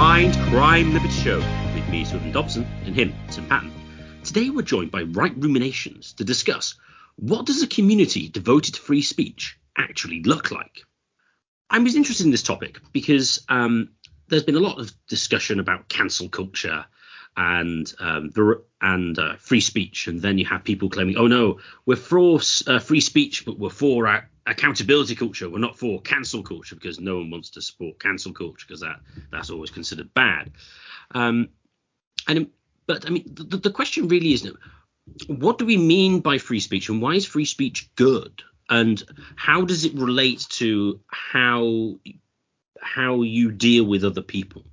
Mind Crime Liberty Show with me, Stephen Dobson, and him, Tim Patton. Today we're joined by Right Ruminations to discuss what does a community devoted to free speech actually look like? I was interested in this topic because um, there's been a lot of discussion about cancel culture and um, and uh, free speech, and then you have people claiming, "Oh no, we're for uh, free speech, but we're for uh, accountability culture. We're not for cancel culture because no one wants to support cancel culture because that that's always considered bad." Um, and but I mean, the, the question really is, what do we mean by free speech, and why is free speech good? and how does it relate to how how you deal with other people?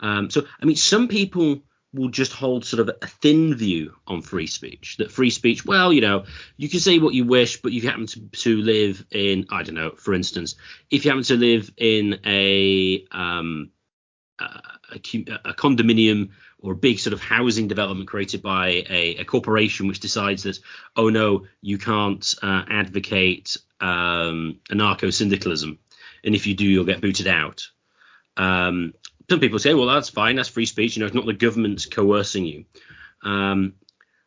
Um, so, I mean, some people will just hold sort of a thin view on free speech. That free speech, well, you know, you can say what you wish, but you happen to, to live in, I don't know, for instance, if you happen to live in a um, a, a, condominium or a big sort of housing development created by a, a corporation which decides that oh no you can't uh, advocate um, anarcho syndicalism and if you do you'll get booted out um, some people say well that's fine that's free speech you know it's not the government coercing you um,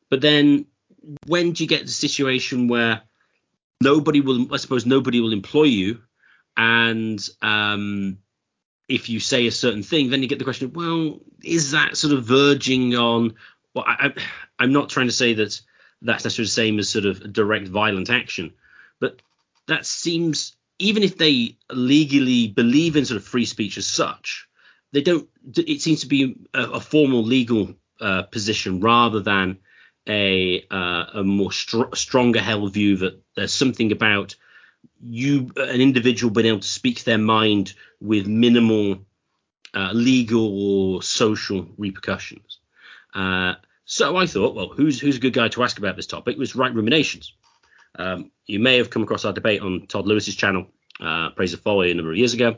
but then when do you get the situation where nobody will i suppose nobody will employ you and um, if you say a certain thing, then you get the question, well, is that sort of verging on? Well, I, am not trying to say that that's necessarily the same as sort of direct violent action, but that seems even if they legally believe in sort of free speech as such, they don't. It seems to be a, a formal legal uh, position rather than a uh, a more str- stronger held view that there's something about you an individual being able to speak their mind with minimal uh, legal or social repercussions. Uh, so I thought, well, who's who's a good guy to ask about this topic? It was Right Ruminations. Um, you may have come across our debate on Todd Lewis's channel, uh, Praise of Folly, a number of years ago,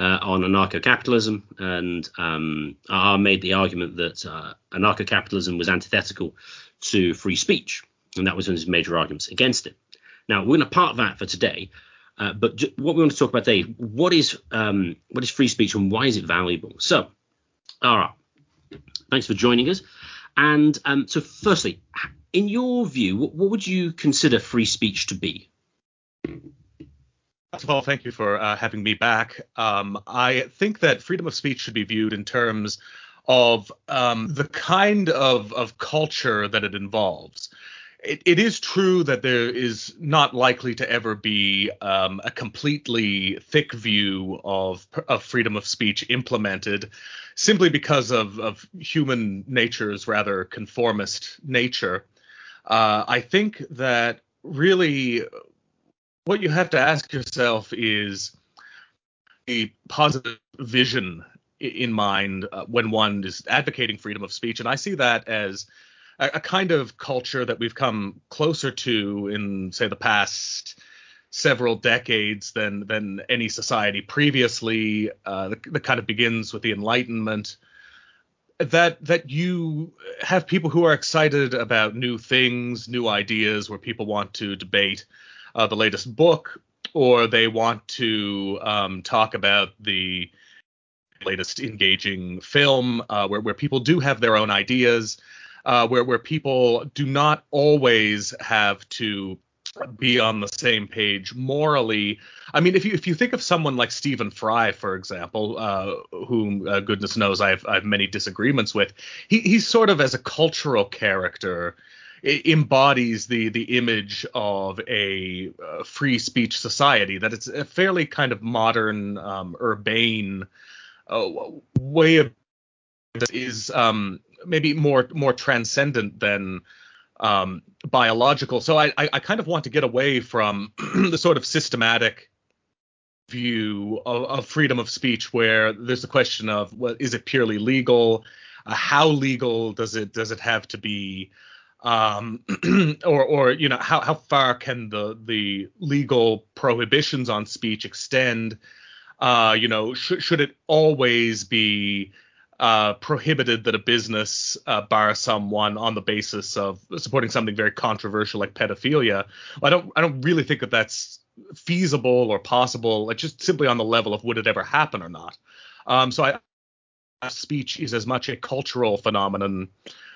uh, on anarcho-capitalism, and um, made the argument that uh, anarcho-capitalism was antithetical to free speech, and that was one of his major arguments against it. Now we're going to part that for today. Uh, but j- what we want to talk about today, what is um, what is free speech and why is it valuable? So, all right, thanks for joining us. And um, so, firstly, in your view, what, what, would you consider free speech to be? First of all, thank you for uh, having me back. Um, I think that freedom of speech should be viewed in terms of um, the kind of, of culture that it involves it, it is true that there is not likely to ever be um, a completely thick view of, of freedom of speech implemented simply because of, of human nature's rather conformist nature. Uh, I think that really what you have to ask yourself is a positive vision in mind uh, when one is advocating freedom of speech. And I see that as a, a kind of culture that we've come closer to in, say, the past several decades than than any society previously. Uh, that, kind of begins with the Enlightenment. That that you have people who are excited about new things, new ideas, where people want to debate uh, the latest book, or they want to um, talk about the latest engaging film, uh, where where people do have their own ideas uh, where where people do not always have to be on the same page morally. I mean, if you if you think of someone like Stephen Fry, for example, uh, whom uh, goodness knows I have, I have many disagreements with, he, he's sort of as a cultural character embodies the the image of a uh, free speech society that it's a fairly kind of modern um, urbane uh, way of is um, maybe more more transcendent than um, biological. So I, I, I kind of want to get away from the sort of systematic view of, of, freedom of speech where there's a question of well, is it purely legal? Uh, how legal does it does it have to be? Um, or or you know how how far can the the legal prohibitions on speech extend? Uh, you know, sh- should it always be uh, prohibited that a business uh, bar someone on the basis of supporting something very controversial like pedophilia. I don't I don't really think that that's feasible or possible, like just simply on the level of would it ever happen or not. Um, so I speech is as much a cultural phenomenon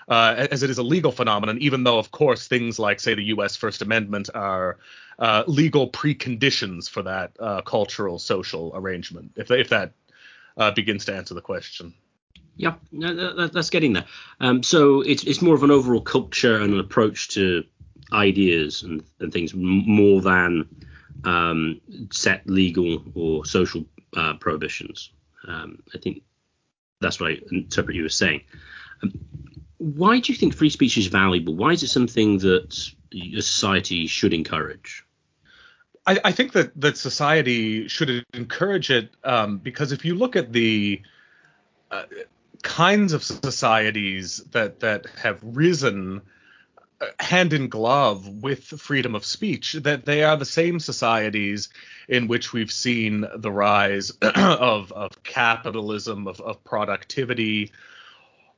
uh, as it is a legal phenomenon, even though, of course, things like, say, the U.S. First Amendment are uh, legal preconditions for that uh, cultural social arrangement. If if that uh, begins to answer the question. Yeah, that, that's getting there. Um, so it's it's more of an overall culture and an approach to ideas and, and things more than um, set legal or social uh, prohibitions. Um, I think that's what I interpret you as saying. Um, why do you think free speech is valuable? Why is it something that society should encourage? I, I think that that society should encourage it um, because if you look at the uh, kinds of societies that that have risen hand in glove with freedom of speech that they are the same societies in which we've seen the rise of, of capitalism of, of productivity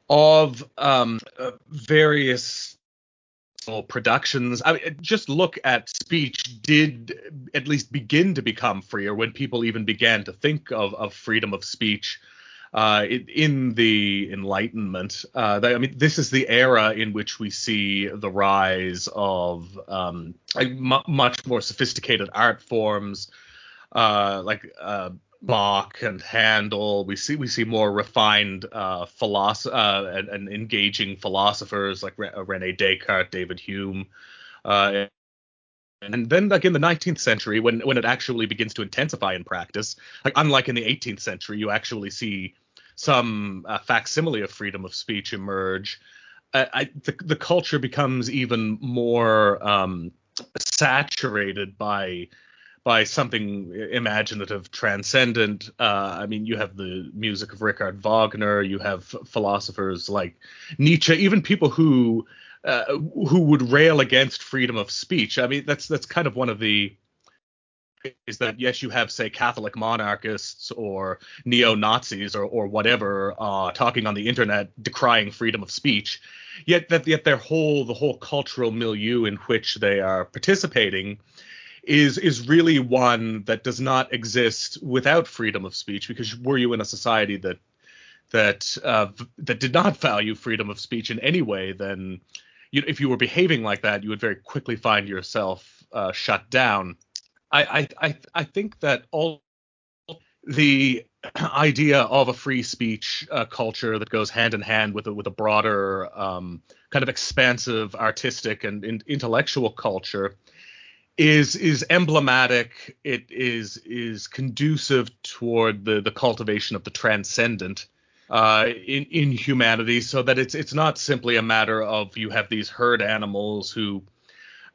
of um, uh, various productions. I mean, just look at speech did at least begin to become freer when people even began to think of, of freedom of speech uh, in the Enlightenment. Uh, they, I mean, this is the era in which we see the rise of um, much more sophisticated art forms, uh, like uh, Bach and Handel. We see we see more refined uh, philosoph- uh, and, and, engaging philosophers like Re- Rene Descartes, David Hume. Uh, and then like in the 19th century when when it actually begins to intensify in practice like unlike in the 18th century you actually see some uh, facsimile of freedom of speech emerge uh, I, the, the culture becomes even more um, saturated by by something imaginative, transcendent. Uh, I mean, you have the music of Richard Wagner, you have philosophers like Nietzsche, even people who uh, who would rail against freedom of speech. I mean, that's that's kind of one of the is that yes, you have say Catholic monarchists or neo Nazis or or whatever uh, talking on the internet decrying freedom of speech, yet that yet their whole the whole cultural milieu in which they are participating is is really one that does not exist without freedom of speech because were you in a society that that uh, that did not value freedom of speech in any way then you, if you were behaving like that you would very quickly find yourself uh, shut down I, I i think that all the idea of a free speech uh, culture that goes hand in hand with a, with a broader um, kind of expansive artistic and in, intellectual culture is is emblematic. It is is conducive toward the the cultivation of the transcendent uh, in in humanity, so that it's it's not simply a matter of you have these herd animals who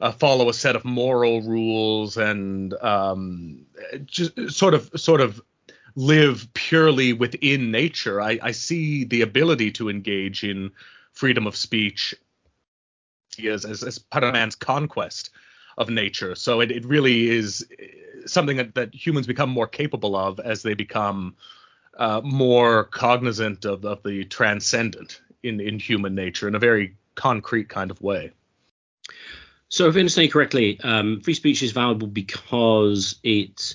uh, follow a set of moral rules and um, just sort of sort of live purely within nature. I, I see the ability to engage in freedom of speech as, as, as part of man's conquest of nature. So it, it really is something that, that humans become more capable of as they become uh, more cognizant of, of the transcendent in, in human nature in a very concrete kind of way. So, if I understand correctly, um, free speech is valuable because it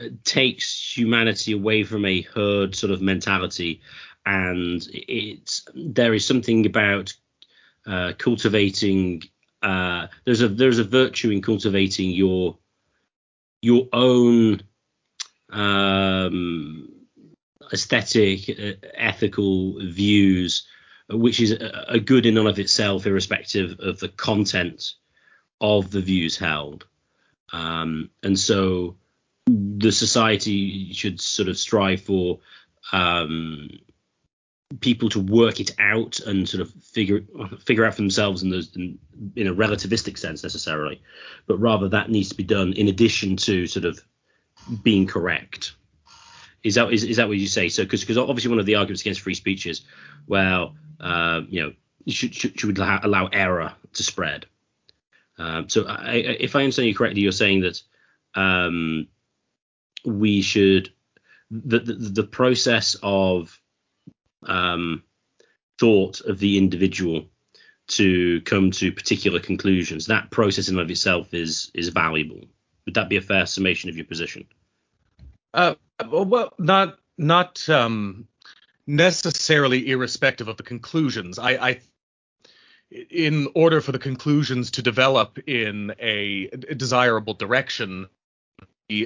uh, takes humanity away from a herd sort of mentality, and it's there is something about uh, cultivating uh, there's a there's a virtue in cultivating your your own um, aesthetic, uh, ethical views, which is a, a, good in and of itself, irrespective of the content of the views held. Um, and so the society should sort of strive for um, people to work it out and sort of figure figure out for themselves in, those, in, in a relativistic sense necessarily, but rather that needs to be done in addition to sort of being correct. Is that is, is that what you say? So because because obviously one of the arguments against free speech is, well, uh, you know, should, should, should we allow error to spread? Um, so I, if I understand you correctly, you're saying that um, we should the, the the process of um, thought of the individual to come to particular conclusions. That process in of itself is is valuable. Would that be a fair summation of your position? Uh, well, not not um, necessarily irrespective of the conclusions. I, I in order for the conclusions to develop in a desirable direction,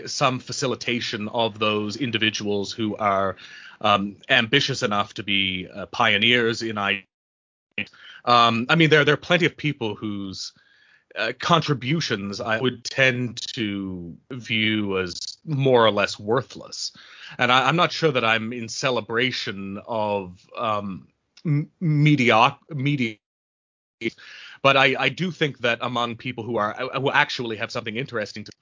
some facilitation of those individuals who are um, ambitious enough to be uh, pioneers in I. Um, I mean, there there are plenty of people whose uh, contributions I would tend to view as more or less worthless, and I, am not sure that I'm in celebration of um, mediocre media but I, I do think that among people who are who actually have something interesting to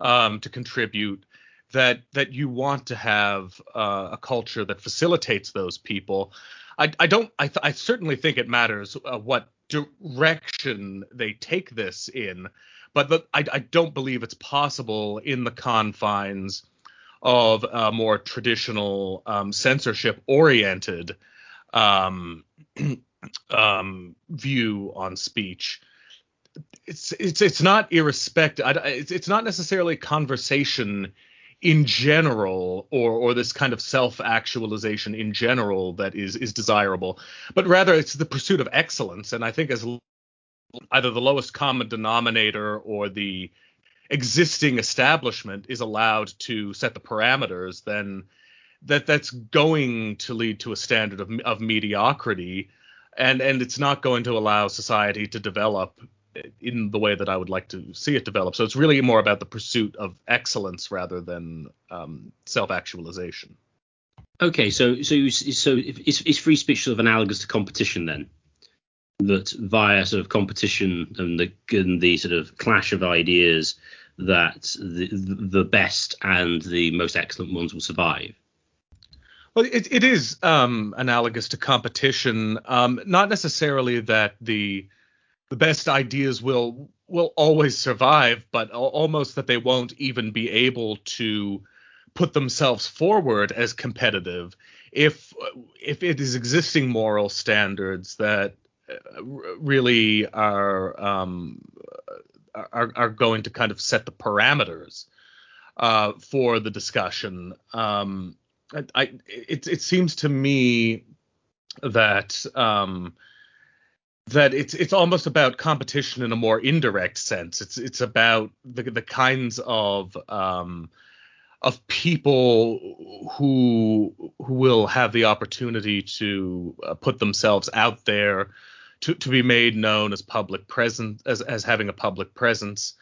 um, to contribute, that that you want to have uh, a culture that facilitates those people. I, I don't. I, th- I certainly think it matters uh, what direction they take this in, but the, I, I don't believe it's possible in the confines of a more traditional um, censorship oriented um, um, view on speech. It's it's it's not irrespective. It's it's not necessarily conversation in general or or this kind of self-actualization in general that is is desirable, but rather it's the pursuit of excellence. And I think as either the lowest common denominator or the existing establishment is allowed to set the parameters, then that that's going to lead to a standard of, of mediocrity and and it's not going to allow society to develop in the way that I would like to see it develop. So it's really more about the pursuit of excellence rather than um, self-actualization. Okay, so so so is, is free speech sort of analogous to competition then? That via sort of competition and the and the sort of clash of ideas that the the best and the most excellent ones will survive. Well, it, it is um, analogous to competition. Um, not necessarily that the the best ideas will will always survive, but almost that they won't even be able to put themselves forward as competitive if if it is existing moral standards that uh, really are um, are, are going to kind of set the parameters uh, for the discussion. Um, I, it it seems to me that um that it's it's almost about competition in a more indirect sense. It's it's about the the kinds of um of people who who will have the opportunity to uh, put themselves out there to to be made known as public presence as as having a public presence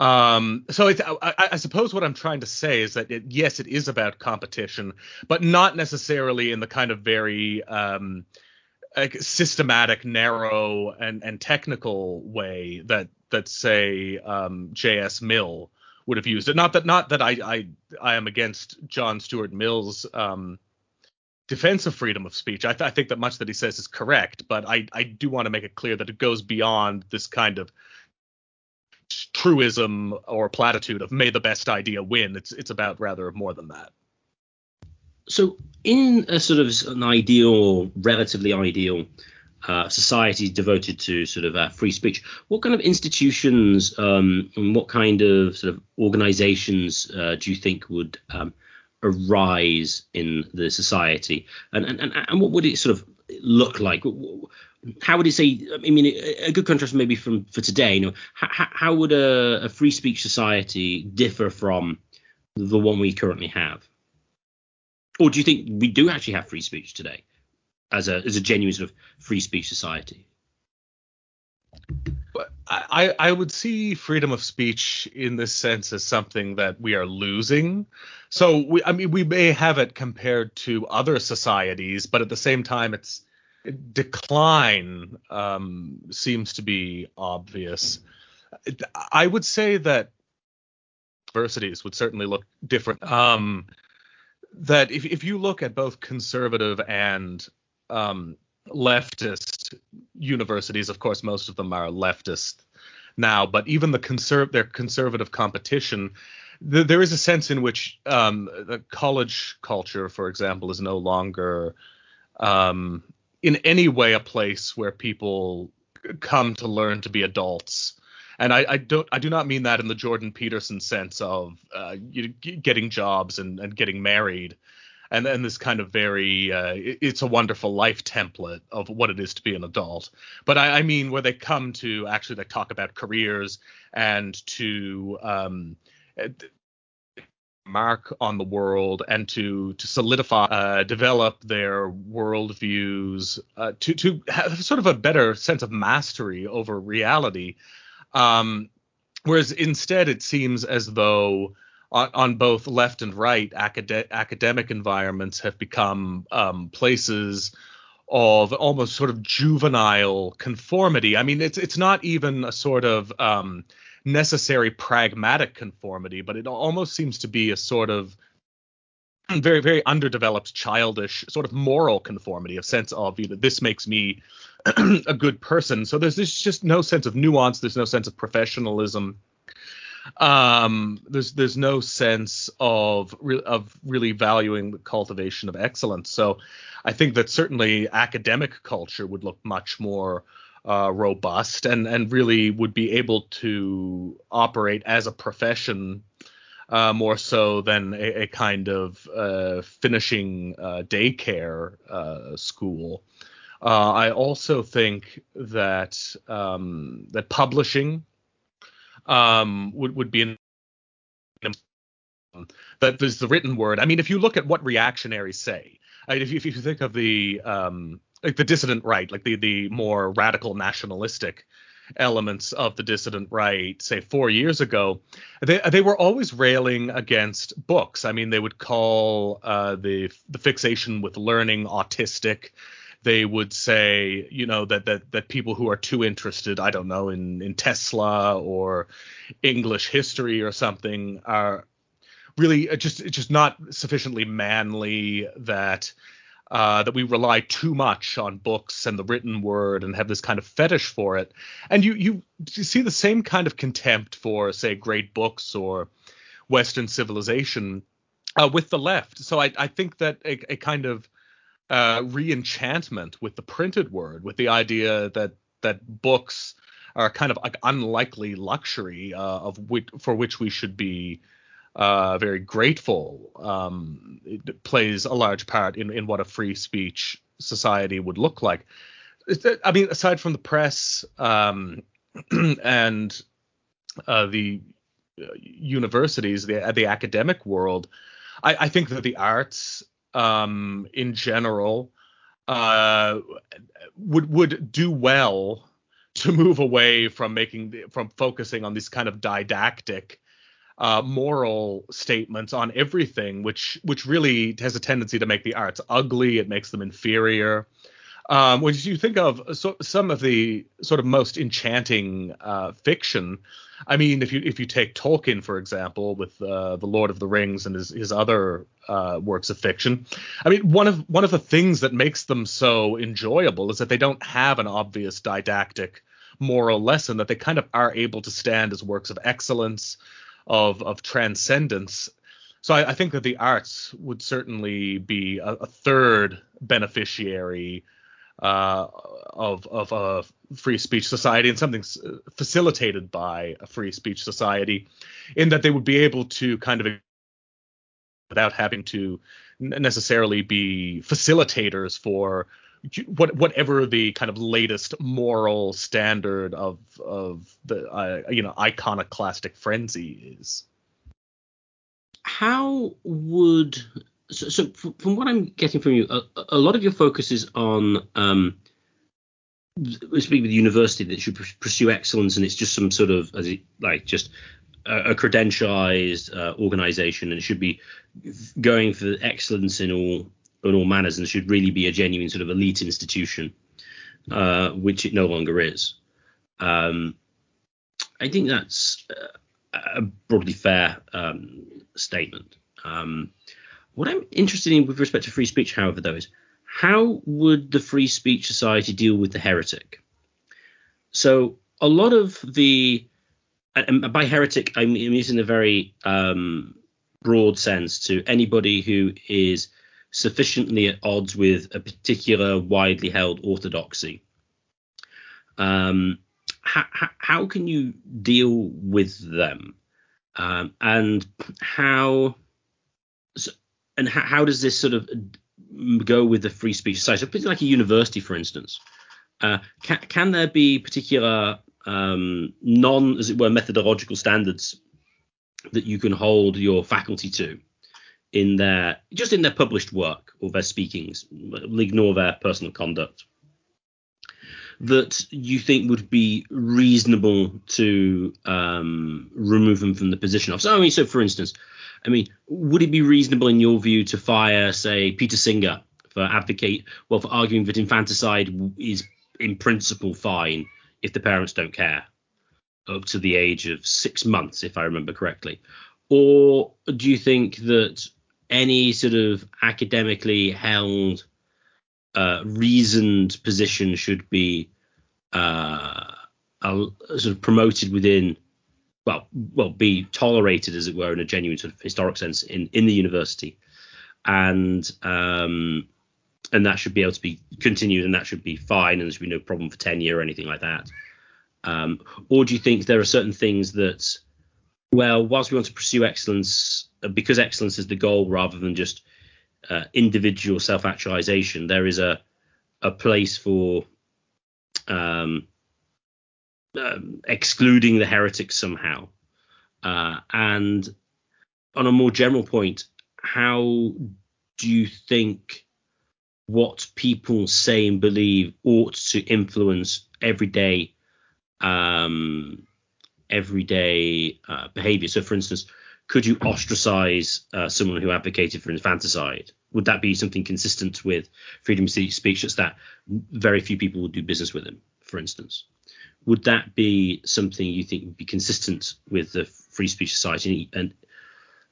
um, so I, I, suppose what I'm trying to say is that it, yes, it is about competition, but not necessarily in the kind of very um, like systematic, narrow, and and technical way that that say um, J.S. Mill would have used it. Not that not that I I, I am against John Stuart Mill's um, defense of freedom of speech. I, th- I, think that much that he says is correct, but I, I do want to make it clear that it goes beyond this kind of truism or platitude of may the best idea win. It's it's about rather more than that. So in a sort of an ideal, relatively ideal uh, society devoted to sort of uh, free speech, what kind of institutions um, and what kind of sort of organizations uh, do you think would um, arise in the society, and, and and what would it sort of look like? How would it say? I mean, a good contrast maybe from for today. You know, how, how would a, a, free speech society differ from the one we currently have? Or do you think we do actually have free speech today, as a as a genuine sort of free speech society? I, I would see freedom of speech in this sense as something that we are losing. So we, I mean, we may have it compared to other societies, but at the same time, it's decline um, seems to be obvious. I would say that universities would certainly look different. Um, that if, if you look at both conservative and um, leftist universities, of course, most of them are leftist now, but even the conserv- their conservative competition, th- there is a sense in which um, the college culture, for example, is no longer um, in any way a place where people come to learn to be adults. And I, I don't I do not mean that in the Jordan Peterson sense of uh, getting jobs and, and getting married. and and this kind of very uh, it's a wonderful life template of what it is to be an adult. But I, I mean where they come to actually like talk about careers and to um, mark on the world and to to solidify, uh, develop their worldviews, uh, to to have sort of a better sense of mastery over reality. Um, whereas instead, it seems as though on, on both left and right, acad- academic environments have become um, places of almost sort of juvenile conformity. I mean, it's it's not even a sort of um, necessary pragmatic conformity, but it almost seems to be a sort of very very underdeveloped childish sort of moral conformity a sense of you know this makes me a good person. So there's, there's just no sense of nuance. There's no sense of professionalism. Um there's there's no sense of re- of really valuing the cultivation of excellence. So i think that certainly academic culture would look much more uh, robust and and really would be able to operate as a profession uh, more so than a, a kind of uh, finishing uh, daycare uh, school. Uh, I also think that um, that publishing um, would would be an that there's the written word. I mean, if you look at what reactionaries say, I mean, if, you, if you think of the um, like the dissident right, like the the more radical nationalistic elements of the dissident right, say four years ago, they they were always railing against books. I mean, they would call uh, the the fixation with learning autistic. They would say, you know, that that that people who are too interested, I don't know, in in Tesla or English history or something, are really just just not sufficiently manly that uh, that we rely too much on books and the written word and have this kind of fetish for it. And you, you you see the same kind of contempt for say great books or Western civilization uh, with the left. So I, I think that a, a kind of uh, re-enchantment with the printed word, with the idea that that books are kind of like unlikely luxury uh, of which, for which we should be uh, very grateful. Um, it plays a large part in, in what a free speech society would look like. I mean, aside from the press um, and uh, the uh, universities, the the academic world, I, I think that the arts um, in general uh, would would do well to move away from making from focusing on this kind of didactic uh, moral statements on everything, which which really has a tendency to make the arts ugly. It makes them inferior. Um, when you think of so, some of the sort of most enchanting uh, fiction, I mean, if you if you take Tolkien for example, with uh, the Lord of the Rings and his his other uh, works of fiction, I mean, one of one of the things that makes them so enjoyable is that they don't have an obvious didactic moral lesson; that they kind of are able to stand as works of excellence of of transcendence. So I, I think that the arts would certainly be a, a third beneficiary uh, of of a free speech society and something facilitated by a free speech society, in that they would be able to kind of without having to necessarily be facilitators for what, whatever the kind of latest moral standard of of the uh, you know iconoclastic frenzy is. How would so, so from what I'm getting from you, a, a lot of your focus is on um, speaking with the university that should pursue excellence, and it's just some sort of as it, like just a, a credentialized uh, organization, and it should be going for excellence in all in all manners and should really be a genuine sort of elite institution, uh, which it no longer is. Um, I think that's a broadly fair um, statement. Um, what I'm interested in with respect to free speech, however, though, is how would the Free Speech Society deal with the heretic? So a lot of the, and by heretic, I'm using a very um, broad sense to anybody who is sufficiently at odds with a particular widely held orthodoxy. Um, how, how, can you deal with them? Um, and how, and how, how, does this sort of go with the free speech society? So, like a university, for instance, uh, can, can there be particular um, non, as it were, methodological standards that you can hold your faculty to in their just in their published work or their speakings? Ignore their personal conduct that you think would be reasonable to um, remove them from the position of. So, I mean, so for instance, I mean, would it be reasonable in your view to fire, say, Peter Singer for advocate, well, for arguing that infanticide is in principle fine if the parents don't care, up to the age of six months, if I remember correctly, or do you think that any sort of academically held uh, reasoned position should be uh, sort of promoted within, well, well, be tolerated, as it were, in a genuine sort of historic sense in in the university, and um, and that should be able to be continued, and that should be fine, and there should be no problem for tenure or anything like that. Um, or do you think there are certain things that, well, whilst we want to pursue excellence, uh, because excellence is the goal rather than just uh, individual self-actualization, there is a a place for um, um, excluding the heretics somehow. Uh, and on a more general point, how do you think what people say and believe ought to influence everyday um, everyday uh, behavior? So, for instance, could you ostracize uh, someone who advocated for infanticide? Would that be something consistent with freedom of speech, such that very few people would do business with him, for instance? Would that be something you think would be consistent with the free speech society? And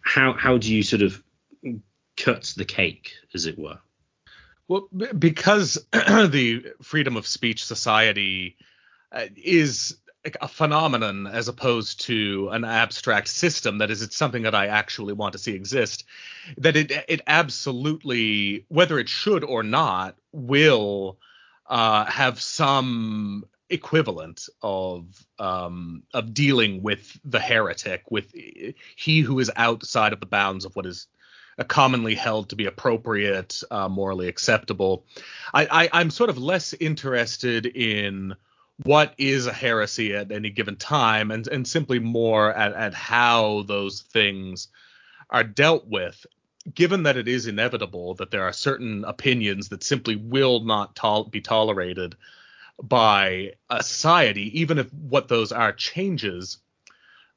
how how do you sort of cut the cake, as it were? Well, because the freedom of speech society uh, is a phenomenon as opposed to an abstract system that is it's something that I actually want to see exist that it it absolutely whether it should or not will uh, have some equivalent of um, of dealing with the heretic with he who is outside of the bounds of what is commonly held to be appropriate uh, morally acceptable. I, I I'm sort of less interested in what is a heresy at any given time and, and simply more at, at how those things are dealt with given that it is inevitable that there are certain opinions that simply will not be tolerated by a society even if what those are changes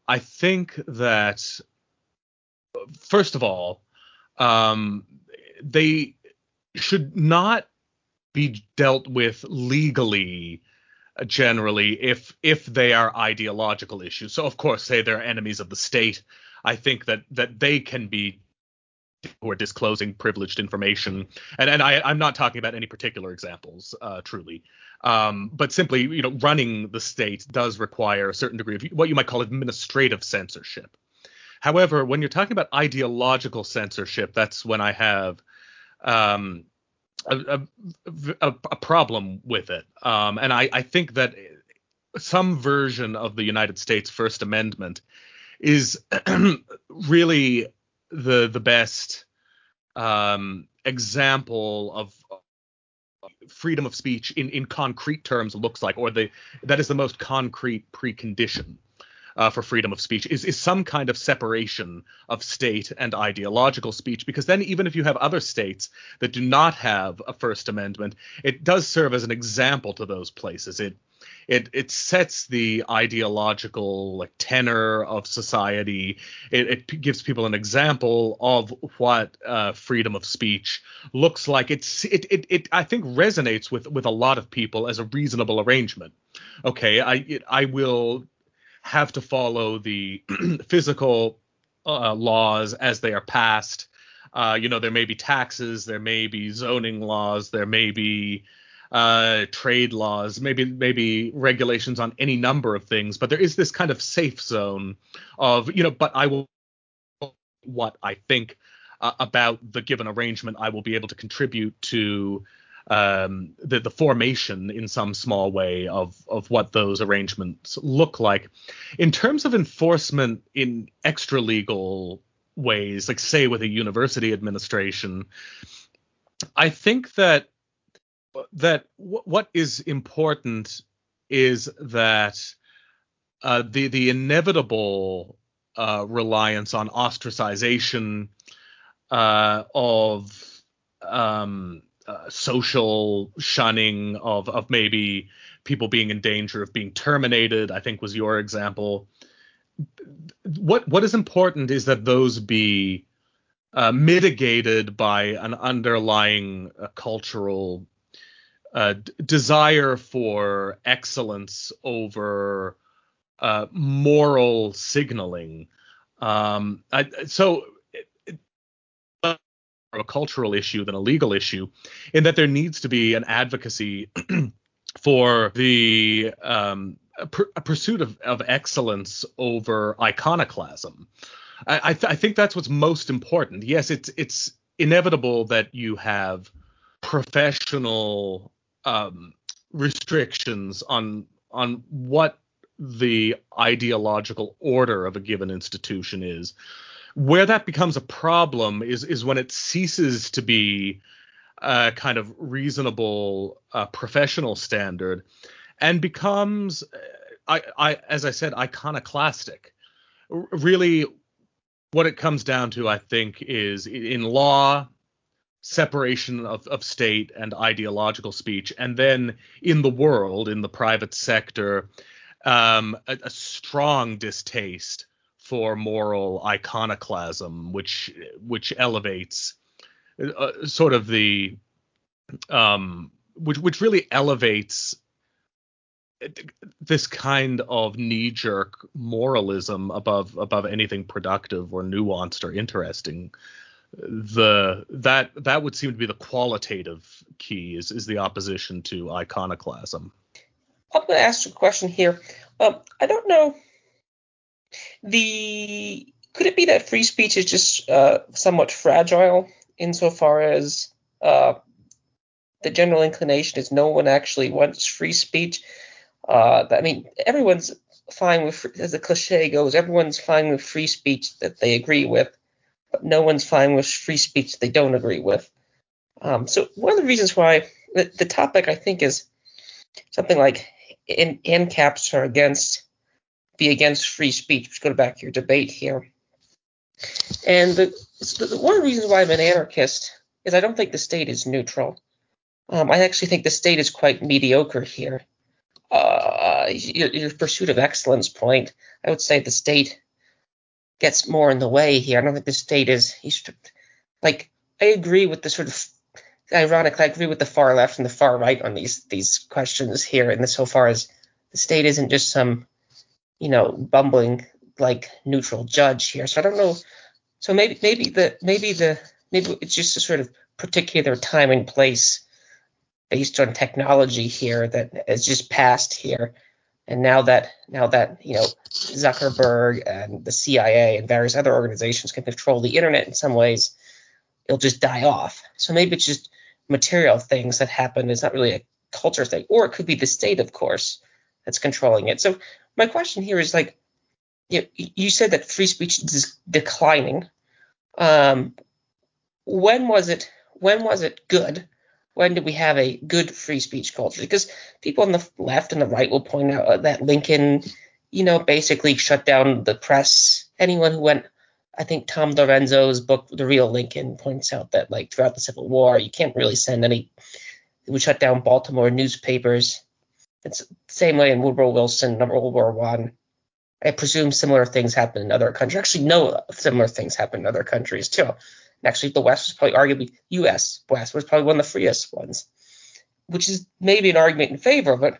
i think that first of all um, they should not be dealt with legally generally if if they are ideological issues. So of course, say they're enemies of the state, I think that that they can be who are disclosing privileged information. And and I I'm not talking about any particular examples, uh, truly. Um, but simply, you know, running the state does require a certain degree of what you might call administrative censorship. However, when you're talking about ideological censorship, that's when I have um, a, a, a problem with it. Um, and I, I think that some version of the United States First Amendment is really the the best um, example of freedom of speech in, in concrete terms looks like, or the that is the most concrete precondition uh, for freedom of speech is, is some kind of separation of state and ideological speech. Because then, even if you have other states that do not have a First Amendment, it does serve as an example to those places. It it it sets the ideological like tenor of society. It, it gives people an example of what uh, freedom of speech looks like. It's it, it it I think resonates with with a lot of people as a reasonable arrangement. Okay, I it, I will have to follow the physical uh, laws as they are passed. Uh, you know, there may be taxes, there may be zoning laws, there may be uh, trade laws, maybe maybe regulations on any number of things, but there is this kind of safe zone of you know. But I will what I think uh, about the given arrangement. I will be able to contribute to um, the, the formation in some small way of of what those arrangements look like. In terms of enforcement in extra legal ways, like say with a university administration, I think that that w- what is important is that uh, the the inevitable uh, reliance on ostracization uh, of um, uh, social shunning of of maybe people being in danger of being terminated. I think was your example. What what is important is that those be uh, mitigated by an underlying uh, cultural uh, d- desire for excellence over uh, moral signaling. Um, I, so a cultural issue than a legal issue, in that there needs to be an advocacy for the um, a, pr- a pursuit of, of excellence over iconoclasm. I, I, th- I think that's what's most important. Yes, it's it's inevitable that you have professional um, restrictions on on what the ideological order of a given institution is. Where that becomes a problem is is when it ceases to be a kind of reasonable uh, professional standard and becomes, I, I as I said, iconoclastic. R- really, what it comes down to, I think, is in law separation of, of state and ideological speech, and then in the world, in the private sector, um, a, a strong distaste for moral iconoclasm, which which elevates uh, sort of the um, which which really elevates this kind of knee-jerk moralism above above anything productive or nuanced or interesting. The that that would seem to be the qualitative key is is the opposition to iconoclasm. I'm going to ask you a question here. Um, i don't know the could it be that free speech is just uh, somewhat fragile insofar as uh, the general inclination is no one actually wants free speech. Uh, I mean, everyone's fine with, as the cliche goes, everyone's fine with free speech that they agree with, but no one's fine with free speech they don't agree with. Um, so one of the reasons why the, the topic I think is something like in, ANCAPs are against be against free speech. Let's go back to your debate here. And the, the, one of the reasons why I'm an anarchist is I don't think the state is neutral. Um, I actually think the state is quite mediocre here. Uh, your, your, pursuit of excellence point, I would say the state gets more in the way here. I don't think the state is like I agree with the sort of ironically I agree with the far left and the far right on these these questions here, and so far as the state isn't just some you know, bumbling like neutral judge here. So I don't know. So maybe maybe the maybe the maybe it's just a sort of particular time and place based on technology here that has just passed here. And now that now that you know Zuckerberg and the CIA and various other organizations can control the internet in some ways, it'll just die off. So maybe it's just material things that happen. It's not really a culture thing, or it could be the state, of course, that's controlling it. So my question here is like, you, you said that free speech is declining. Um, when was it? When was it good? When did we have a good free speech culture? Because people on the left and the right will point out that Lincoln, you know, basically shut down the press. Anyone who went, I think Tom DiLorenzo's book, The Real Lincoln, points out that like throughout the Civil War, you can't really send any. Would shut down Baltimore newspapers. It's the same way in Woodrow Wilson, World War One. I. I presume similar things happen in other countries. Actually, no similar things happen in other countries too. And actually, the West was probably arguably U.S. West was probably one of the freest ones, which is maybe an argument in favor of it,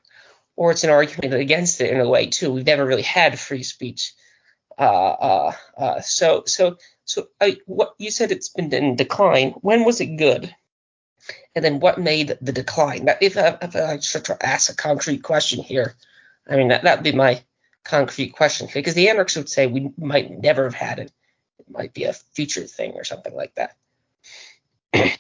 or it's an argument against it in a way too. We've never really had free speech. Uh, uh, uh, so, so, so, I, what you said it's been in decline. When was it good? And then what made the decline? Now, If I, if I should ask a concrete question here, I mean that that would be my concrete question because the anarchists would say we might never have had it. It might be a future thing or something like that.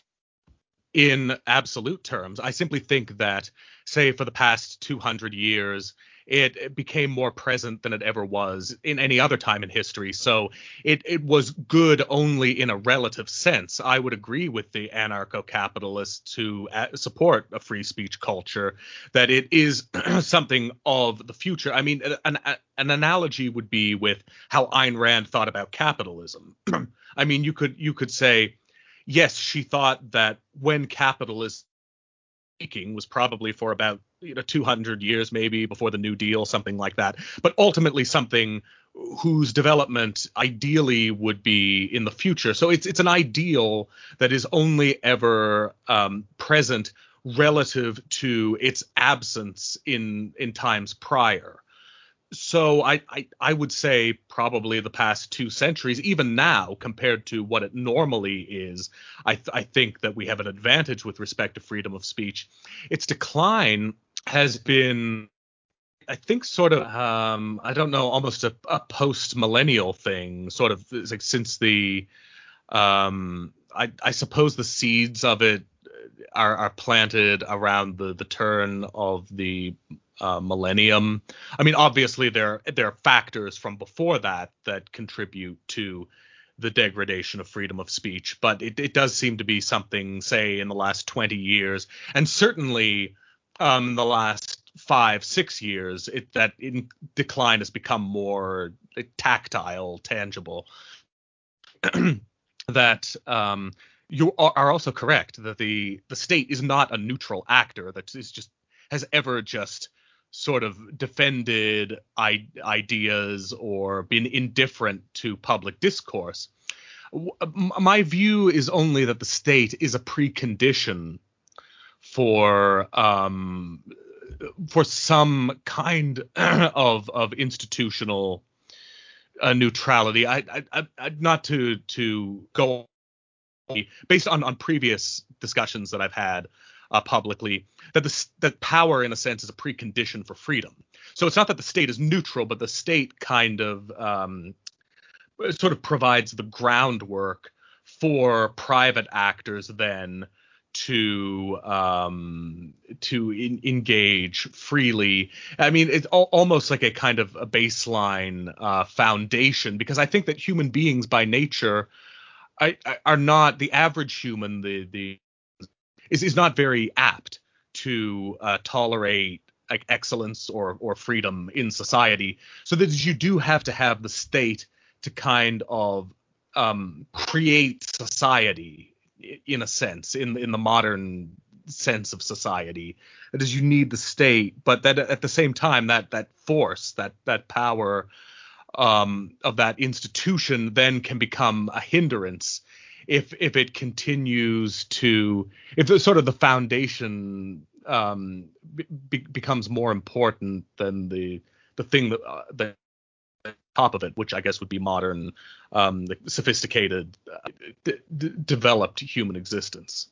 In absolute terms, I simply think that, say, for the past 200 years, it, became more present than it ever was in any other time in history. So it it was good only in a relative sense. I would agree with the anarcho-capitalists who uh, support a free speech culture that it is something of the future. I mean, an an analogy would be with how Ayn Rand thought about capitalism. I mean, you could you could say, yes, she thought that when capitalism was probably for about you know 200 years maybe before the new deal something like that. But ultimately something whose development ideally would be in the future. So it's it's an ideal that is only ever um, present relative to its absence in in times prior. So I, I, I would say probably the past two centuries, even now compared to what it normally is, I, th- I think that we have an advantage with respect to freedom of speech. Its decline has been, I think, sort of um, I don't know, almost a, a post millennial thing, sort of like since the um, I, I suppose the seeds of it are, are planted around the the turn of the uh, millennium. I mean, obviously there there are factors from before that that contribute to the degradation of freedom of speech, but it, it does seem to be something, say, in the last 20 years, and certainly um, the last five, six years, it, that in decline has become more tactile, tangible. that um, you are also correct that the the state is not a neutral actor that is just has ever just sort of defended I- ideas or been indifferent to public discourse. My view is only that the state is a precondition for um, for some kind of of institutional uh, neutrality. I, I, I, not to to go based on on previous discussions that I've had uh, publicly that the that power in a sense is a precondition for freedom. So it's not that the state is neutral, but the state kind of um, sort of provides the groundwork for private actors then to um to in, engage freely i mean it's al- almost like a kind of a baseline uh foundation because i think that human beings by nature I, I, are not the average human the the is is not very apt to uh, tolerate like excellence or or freedom in society. So that you do have to have the state to kind of um, create society in a sense in in the modern sense of society that is you need the state but that at the same time that that force that that power um, of that institution then can become a hindrance if if it continues to if the sort of the foundation um, be, becomes more important than the the thing that uh, the top of it, which I guess would be modern, um, sophisticated, uh, d- d- developed human existence.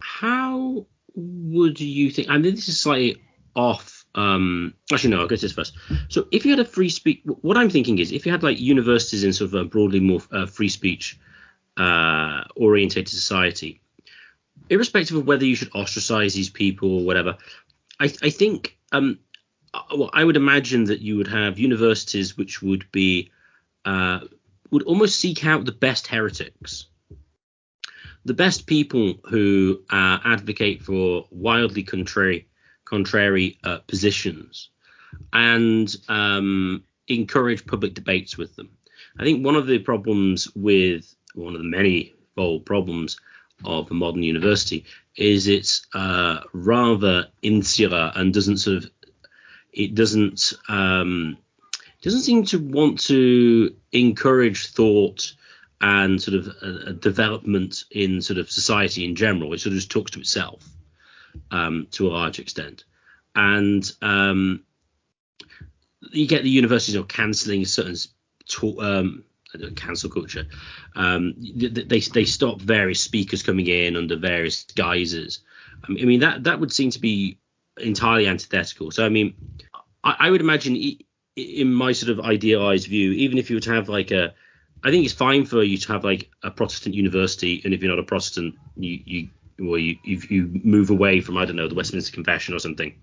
How would you think? I mean, this is slightly off. Um, actually, no, I'll go to this first. So, if you had a free speech, what I'm thinking is, if you had like universities in sort of a broadly more uh, free speech uh, orientated society, irrespective of whether you should ostracize these people or whatever, I, I think um, uh, well, I would imagine that you would have universities which would be uh, would almost seek out the best heretics, the best people who uh, advocate for wildly contrary contrary uh, positions, and um, encourage public debates with them. I think one of the problems with one of the many fold problems of a modern university is it's uh, rather insular and doesn't sort of it doesn't um, doesn't seem to want to encourage thought and sort of a, a development in sort of society in general. It sort of just talks to itself um, to a large extent, and um, you get the universities know, cancelling certain talk, um, cancel culture. Um, they they stop various speakers coming in under various guises. I mean that that would seem to be entirely antithetical. So I mean, I, I would imagine in my sort of idealized view, even if you were to have like a, I think it's fine for you to have like a Protestant university, and if you're not a Protestant, you you well you you, you move away from I don't know the Westminster Confession or something,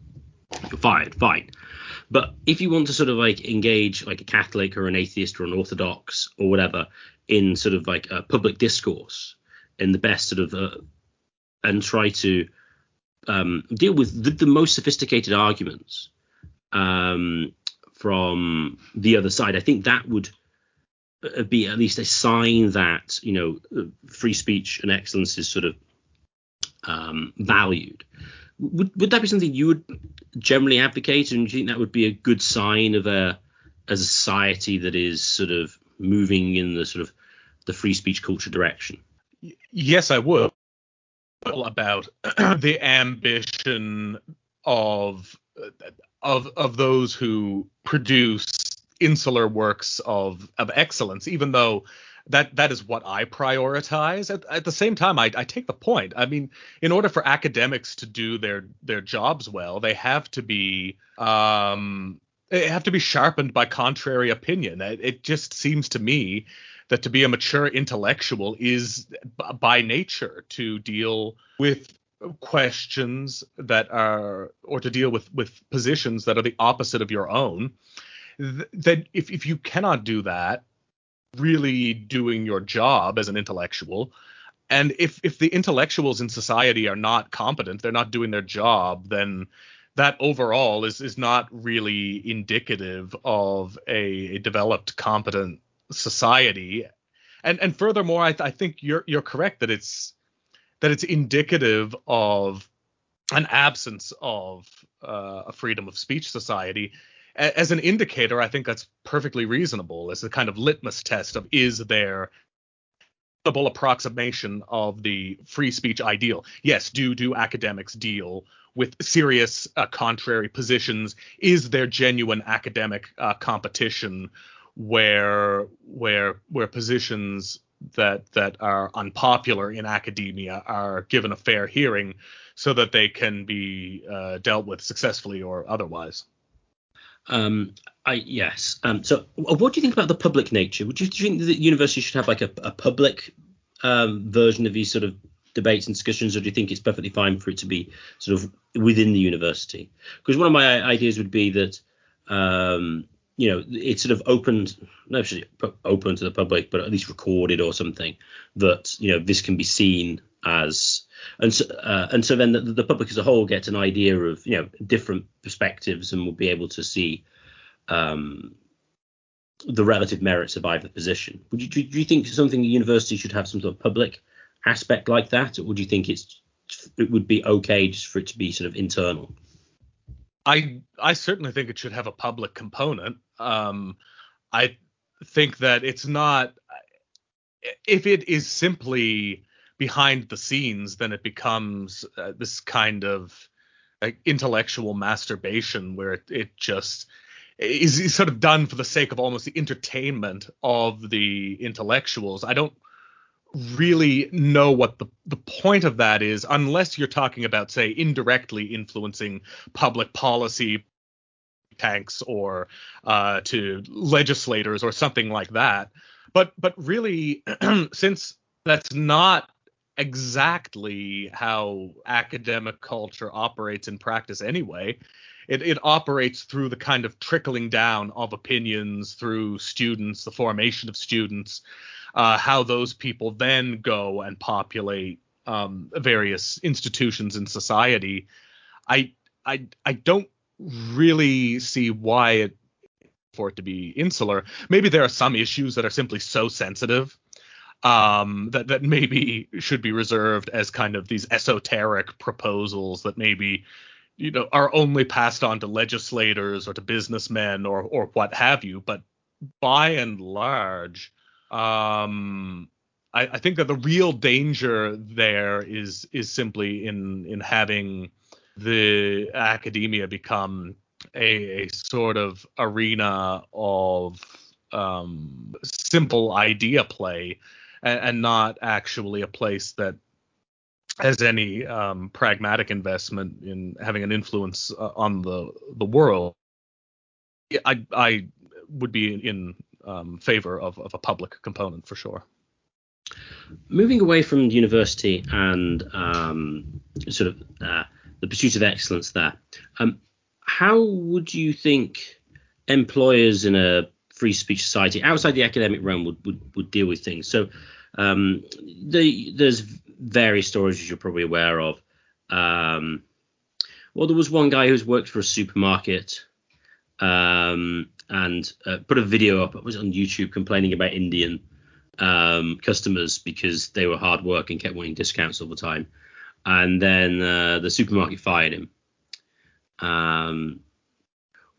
you're fired, fine. But if you want to sort of like engage like a Catholic or an atheist or an Orthodox or whatever in sort of like a public discourse in the best sort of uh, and try to um, deal with the, the, most sophisticated arguments um, from the other side, I think that would uh, be at least a sign that you know free speech and excellence is sort of um, valued. Would would that be something you would generally advocate, and do you think that would be a good sign of a a society that is sort of moving in the sort of the free speech culture direction? Yes, I would. About the ambition of of of those who produce insular works of of excellence, even though that that is what I prioritize. At, at the same time, I, I take the point. I mean, in order for academics to do their their jobs well, they have to be um, they have to be sharpened by contrary opinion. It, it just seems to me that to be a mature intellectual is by nature to deal with questions that are or to deal with with positions that are the opposite of your own that if, if you cannot do that really doing your job as an intellectual. And if if the intellectuals in society are not competent, they're not doing their job, then that overall is is not really indicative of a, a developed, competent society. And and furthermore, I, th- I think you're you're correct that it's that it's indicative of an absence of uh, a freedom of speech society as an indicator, I think that's perfectly reasonable as a kind of litmus test of is there a approximation of the free speech ideal. Yes, do do academics deal with serious uh, contrary positions? Is there genuine academic uh, competition where where where positions that that are unpopular in academia are given a fair hearing so that they can be uh, dealt with successfully or otherwise? Um, I yes. Um, so, what do you think about the public nature? Would you, do you think that university should have like a, a public um, version of these sort of debates and discussions, or do you think it's perfectly fine for it to be sort of within the university? Because one of my ideas would be that um, you know it's sort of opened, not actually open to the public, but at least recorded or something that you know this can be seen as and so, uh, and so then the, the, public as a whole gets an idea of you know different perspectives and will be able to see um, the relative merits of either position. Would you do, you think something the university should have some sort of public aspect like that, or would you think it's it would be okay just for it to be sort of internal? I I certainly think it should have a public component. Um, I think that it's not if it is simply behind the scenes, then it becomes uh, this kind of like, intellectual masturbation where it, it just is, is, sort of done for the sake of almost the entertainment of the intellectuals. I don't really know what the, the point of that is unless you're talking about, say, indirectly influencing public policy tanks or uh, to legislators or something like that. But but really, since that's not exactly how academic culture operates in practice anyway. It, it operates through the kind of trickling down of opinions through students, the formation of students, uh, how those people then go and populate um, various institutions in society. I I I don't really see why it for it to be insular. Maybe there are some issues that are simply so sensitive um, that that maybe should be reserved as kind of these esoteric proposals that maybe you know are only passed on to legislators or to businessmen or or what have you. But by and large, um, I, I think that the real danger there is is simply in in having the academia become a, a sort of arena of um, simple idea play and, and not actually a place that has any um, pragmatic investment in having an influence uh, on the the world. I I would be in um, favor of, of a public component for sure. Moving away from the university and um, sort of uh, the pursuit of excellence there, um, how would you think employers in a free speech society outside the academic realm would, would, would deal with things? So um, the, there's various stories as you're probably aware of. Um, well, there was one guy who's worked for a supermarket um, and uh, put a video up. It was on YouTube complaining about Indian um, customers because they were hard work and kept wanting discounts all the time. And then uh, the supermarket fired him.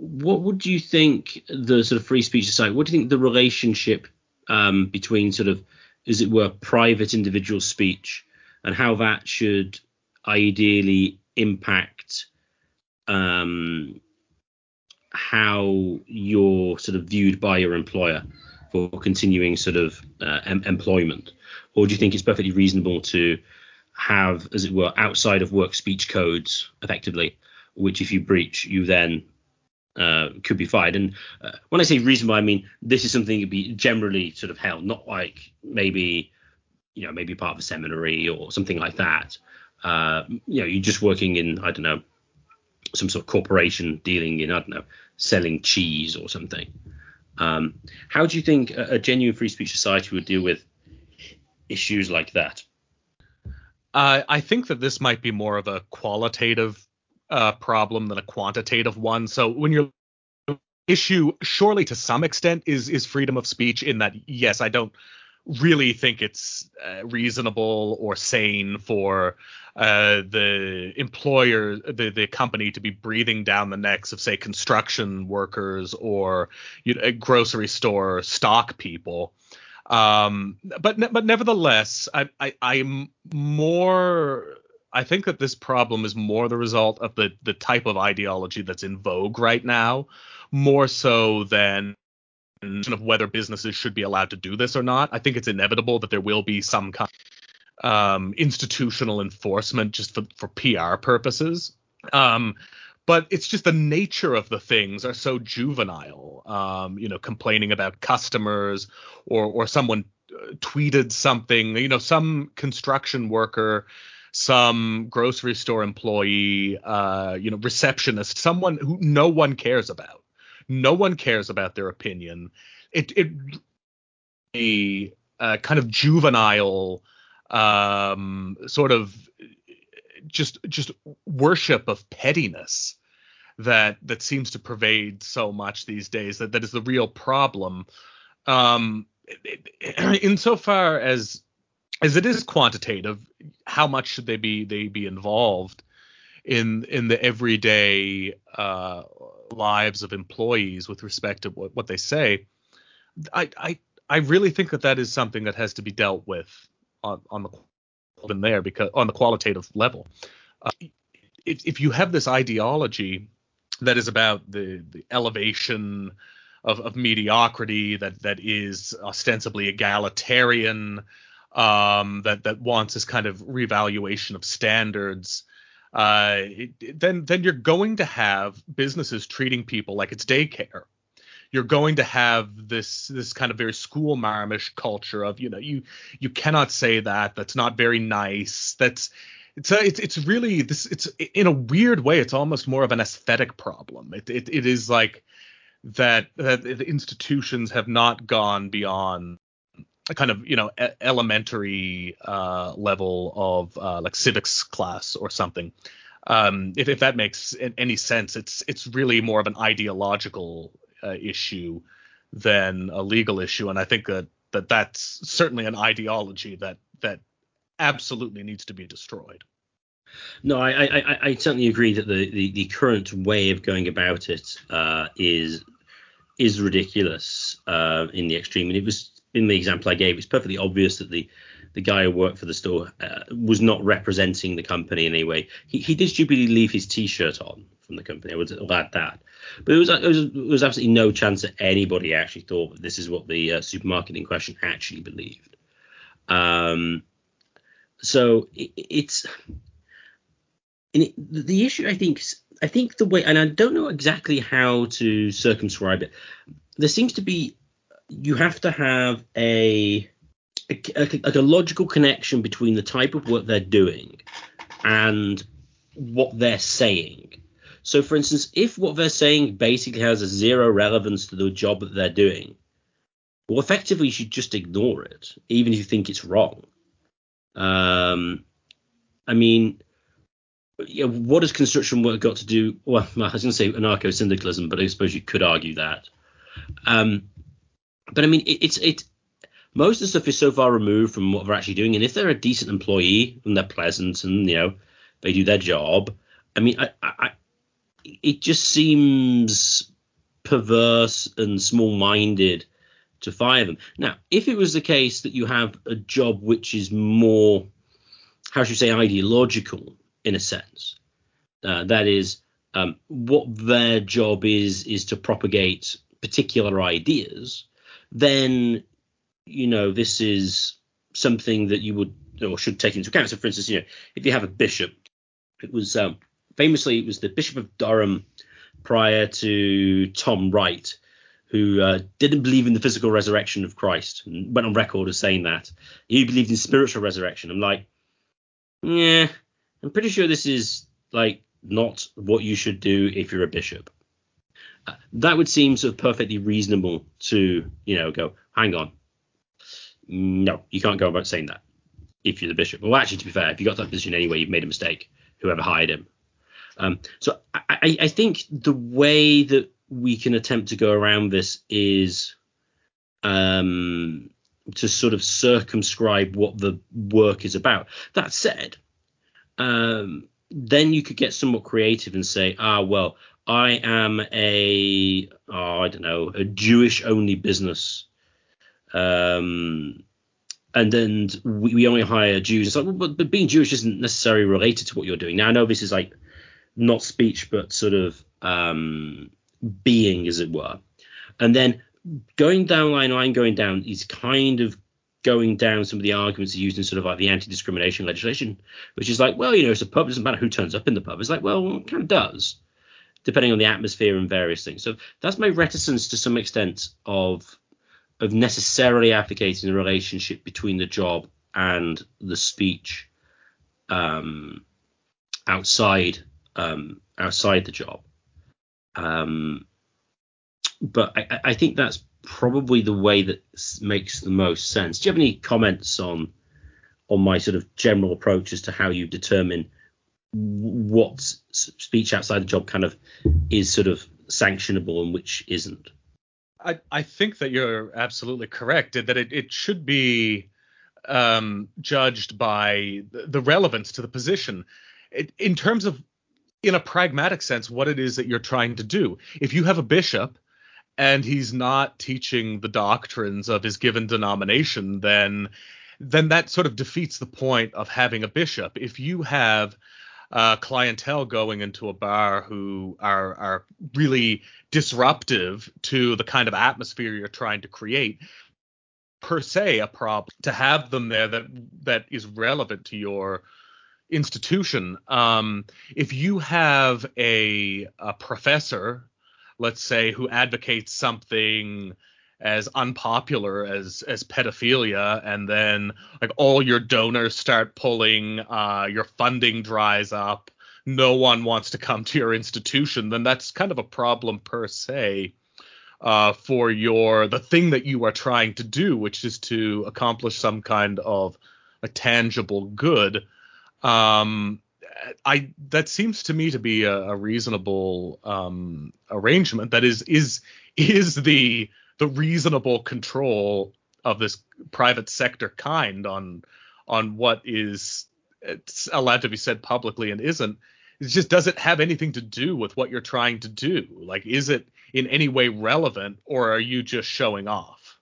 What would you think the sort of free speech society? What do you think the relationship um, between sort of, as it were, private individual speech and how that should ideally impact um, how you're sort of viewed by your employer for continuing sort of uh, em- employment, or do you think it's perfectly reasonable to have, as it were, outside of work speech codes, effectively, which if you breach, you then uh, could be fired. And uh, when I say reasonable, I mean this is something to be generally sort of held, not like maybe you know maybe part of a seminary or something like that. Uh, you know, you're just working in I don't know some sort of corporation dealing in I don't know selling cheese or something. Um, how do you think a, a, genuine free speech society would deal with issues like that? Uh, I think that this might be more of a qualitative uh, problem than a quantitative one. So when you're issue surely to some extent is is freedom of speech in that yes i don't really think it's uh, reasonable or sane for uh, the employer, the the company, to be breathing down the necks of say construction workers or you know, grocery store stock people. Um, but but nevertheless, I, I I'm more. I think that this problem is more the result of the the type of ideology that's in vogue right now, more so than of whether businesses should be allowed to do this or not. I think it's inevitable that there will be some kind of um, institutional enforcement just for, for PR purposes. Um, but it's just the nature of the things are so juvenile. Um, you know, complaining about customers or or someone uh, tweeted something. You know, some construction worker some grocery store employee, uh, you know, receptionist, someone who no one cares about. No one cares about their opinion. It it a uh, kind of juvenile um, sort of just just worship of pettiness that that seems to pervade so much these days that that is the real problem um insofar as as it is quantitative how much should they be they be involved in in the everyday uh, lives of employees with respect to what, what they say, I, I I really think that that is something that has to be dealt with on on the in there because on the qualitative level. Uh, if if you have this ideology that is about the the elevation of, of mediocrity that that is ostensibly egalitarian um, that that wants this kind of revaluation of standards uh, then then you're going to have businesses treating people like it's daycare. You're going to have this this kind of very school marmish culture of you know you you cannot say that that's not very nice that's it's a, it's it's really this it's in a weird way it's almost more of an aesthetic problem. It it, it is like that that institutions have not gone beyond a kind of you know e- elementary uh, level of uh, like civics class or something. Um, if, if that makes any sense, it's it's really more of an ideological uh, issue than a legal issue, and I think that that that's certainly an ideology that that absolutely needs to be destroyed. No, I, I, I certainly agree that the, the, the, current way of going about it uh, is is ridiculous uh, in the extreme, and it was in the example I gave, it's perfectly obvious that the the guy who worked for the store uh, was not representing the company in any way. He, he did stupidly leave his T-shirt on from the company. I would add that, but it was, it was was absolutely no chance that anybody actually thought that this is what the uh, supermarket in question actually believed. Um, so it, it's it, the issue. I think I think the way, and I don't know exactly how to circumscribe it. There seems to be you have to have a, a, a, a logical connection between the type of work they're doing and what they're saying. So, for instance, if what they're saying basically has a zero relevance to the job that they're doing, well, effectively, you should just ignore it, even if you think it's wrong. Um, I mean, yeah, what has construction work got to do? Well, I was going to say anarcho syndicalism, but I suppose you could argue that. Um, but I mean, it, it's it. Most of the stuff is so far removed from what they're actually doing, and if they're a decent employee and they're pleasant and you know they do their job, I mean, I, I, it just seems perverse and small-minded to fire them. Now, if it was the case that you have a job which is more, how should you say, ideological in a sense, uh, that is, um, what their job is is to propagate particular ideas, then you know this is something that you would or should take into account. So, for instance, you know, if you have a bishop, it was um, famously it was the Bishop of Durham prior to Tom Wright who uh, didn't believe in the physical resurrection of Christ and went on record as saying that. He believed in spiritual resurrection. I'm like, yeah, I'm pretty sure this is like not what you should do if you're a bishop. That would seem sort of perfectly reasonable to, you know, go, hang on. No, you can't go about saying that if you're the bishop. Well, actually, to be fair, if you got that position anyway, you've made a mistake, whoever hired him. Um, so I, I, think the way that we can attempt to go around this is um, to sort of circumscribe what the work is about. That said, um, then you could get somewhat creative and say, ah, well, I am a, oh, I don't know, a Jewish only business. Um, and then we, we only hire Jews. It's like, well, but, but being Jewish isn't necessarily related to what you're doing. Now, I know this is like not speech, but sort of um, being, as it were. And then going down line line going down is kind of going down some of the arguments used in sort of like the anti-discrimination legislation, which is like, well, you know, it's a pub, it doesn't matter who turns up in the pub. It's like, well, it kind of does, depending on the atmosphere and various things. So that's my reticence to some extent of of necessarily advocating the relationship between the job and the speech um, outside um, outside the job. Um, but I, I, think that's probably the way that makes the most sense. Do you have any comments on on my sort of general approach as to how you determine what speech outside the job kind of is sort of sanctionable and which isn't? I, I think that you're absolutely correct that it, it should be um, judged by the relevance to the position. It, in terms of in a pragmatic sense what it is that you're trying to do. If you have a bishop and he's not teaching the doctrines of his given denomination, then then that sort of defeats the point of having a bishop. If you have uh, clientele going into a bar who are are really disruptive to the kind of atmosphere you're trying to create, per se a problem to have them there that that is relevant to your institution. Um, if you have a, a professor, let's say, who advocates something as unpopular as as pedophilia and then like all your donors start pulling uh, your funding dries up no one wants to come to your institution then that's kind of a problem per se uh, for your the thing that you are trying to do which is to accomplish some kind of a tangible good um, I that seems to me to be a, a reasonable um, arrangement. That is is is the the reasonable control of this private sector kind on on what is allowed to be said publicly and isn't. It just doesn't have anything to do with what you're trying to do. Like, is it in any way relevant, or are you just showing off?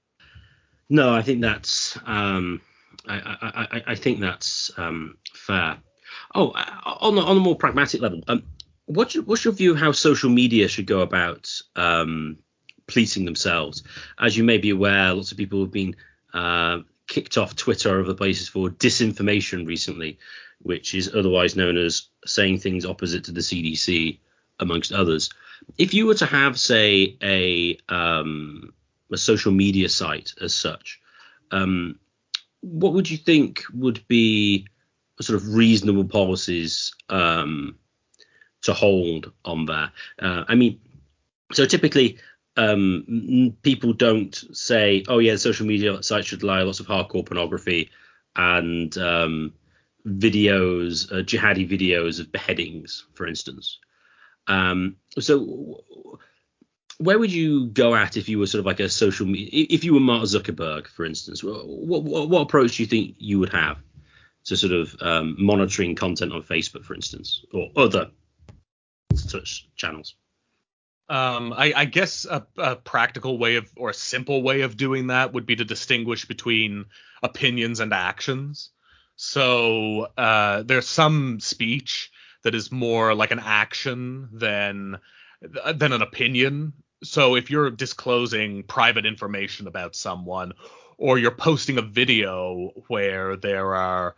No, I think that's um, I, I, I think that's um, fair. Oh, uh, on the, on a more pragmatic level, um, what's your, what's your view how social media should go about um, policing themselves? As you may be aware, lots of people have been uh, kicked off Twitter or other places for disinformation recently, which is otherwise known as saying things opposite to the CDC, amongst others. If you were to have, say, a um, a social media site as such, um, what would you think would be sort of reasonable policies um, to hold on there. Uh, I mean, so typically um, people don't say, "Oh yeah, social media sites should allow lots of hardcore pornography and um, videos, uh, jihadi videos of beheadings, for instance." Um, so, where would you go at if you were sort of like a social media? If you were Mark Zuckerberg, for instance, what, what, what approach do you think you would have to sort of um, monitoring content on Facebook, for instance, or other such channels? Um, I, I, guess a, a, practical way of or a simple way of doing that would be to distinguish between opinions and actions. So uh, there's some speech that is more like an action than than an opinion. So if you're disclosing private information about someone, or you're posting a video where there are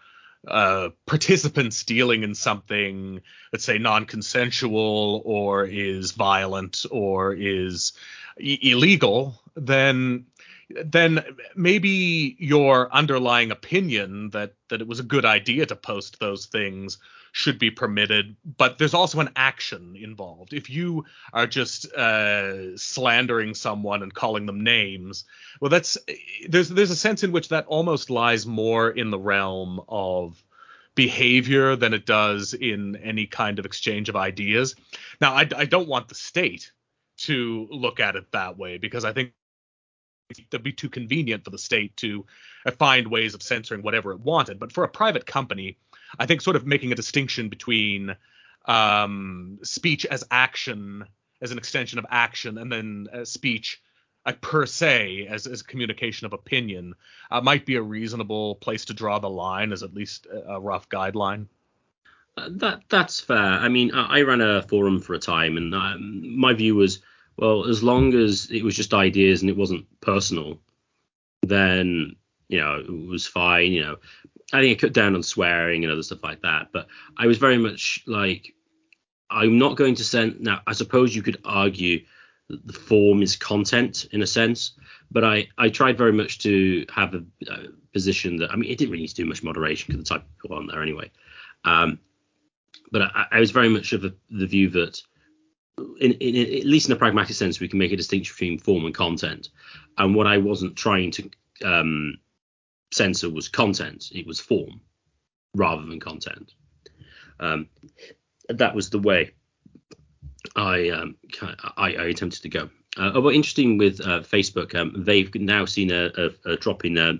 uh, participants dealing in something, let's say non-consensual or is violent or is I- illegal, then then maybe your underlying opinion that that it was a good idea to post those things should be permitted but there's also an action involved if you are just uh, slandering someone and calling them names well that's there's there's a sense in which that almost lies more in the realm of behavior than it does in any kind of exchange of ideas now i, I don't want the state to look at it that way because i think that'd be too convenient for the state to find ways of censoring whatever it wanted. But for a private company, I think sort of making a distinction between um, speech as action, as an extension of action, and then uh, speech uh, per se as, as communication of opinion uh, might be a reasonable place to draw the line as at least a, rough guideline. Uh, that that's fair. I mean, I, I, ran a forum for a time, and um, my view was well, as long as it was just ideas and it wasn't personal, then you know it was fine. You know, I think I cut down on swearing and other stuff like that. But I was very much like, I'm not going to send. Now, I suppose you could argue that the form is content in a sense, but I I tried very much to have a, a position that I mean it didn't really need to do much moderation because the type of people on there anyway. Um, but I, I was very much of a, the view that in, in, at least in a pragmatic sense, we can make a distinction between form and content. And what I wasn't trying to um, censor was content; it was form rather than content. Um, that was the way I, um, I, I attempted to go. Uh, but interesting with uh, Facebook, um, they've now seen a, a, a drop in uh,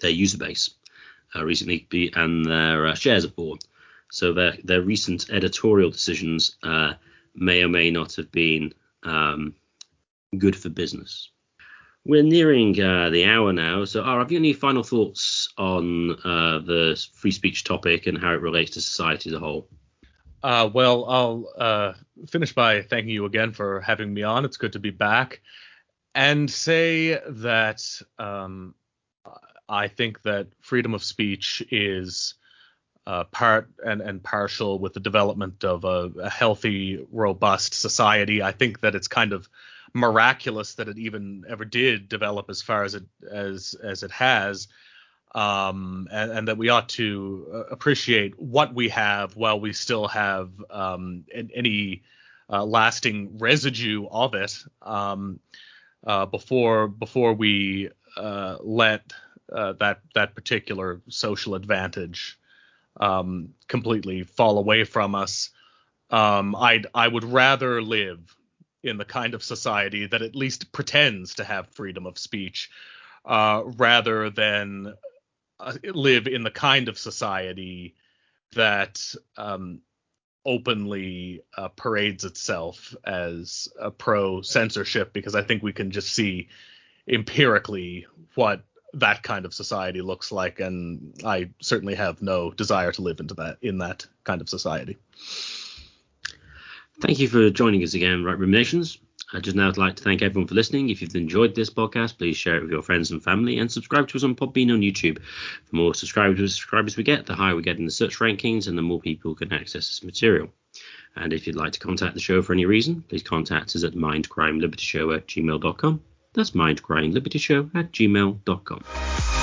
their user base uh, recently, and their uh, shares have fallen. So their their recent editorial decisions uh, may or may not have been um, good for business. We're nearing uh, the hour now, so Ara, have you any final thoughts on uh, the free speech topic and how it relates to society as a whole? Uh, well, I'll uh, finish by thanking you again for having me on. It's good to be back, and say that um, I think that freedom of speech is uh, part and, and partial with the development of a, a, healthy, robust society. I think that it's kind of miraculous that it even ever did develop as far as it as as it has, um, and, and, that we ought to uh, appreciate what we have while we still have um, any uh, lasting residue of it um, uh, before before we uh, let uh, that that particular social advantage um, completely fall away from us. Um, I I would rather live in the kind of society that at least pretends to have freedom of speech, uh, rather than uh, live in the kind of society that um, openly uh, parades itself as a pro censorship, because I think we can just see empirically what that kind of society looks like, and I certainly have no desire to live into that in that kind of society. Thank you for joining us again, Right Ruminations. I just now would like to thank everyone for listening. If you've enjoyed this podcast, please share it with your friends and family and subscribe to us on Podbean on YouTube. The more subscribers, subscribers we get, the higher we get in the search rankings and the more people can access this material. And if you'd like to contact the show for any reason, please contact us at mindcrimelibertyshow at gmail.com. That's mindcrimelibertyshow at gmail.com.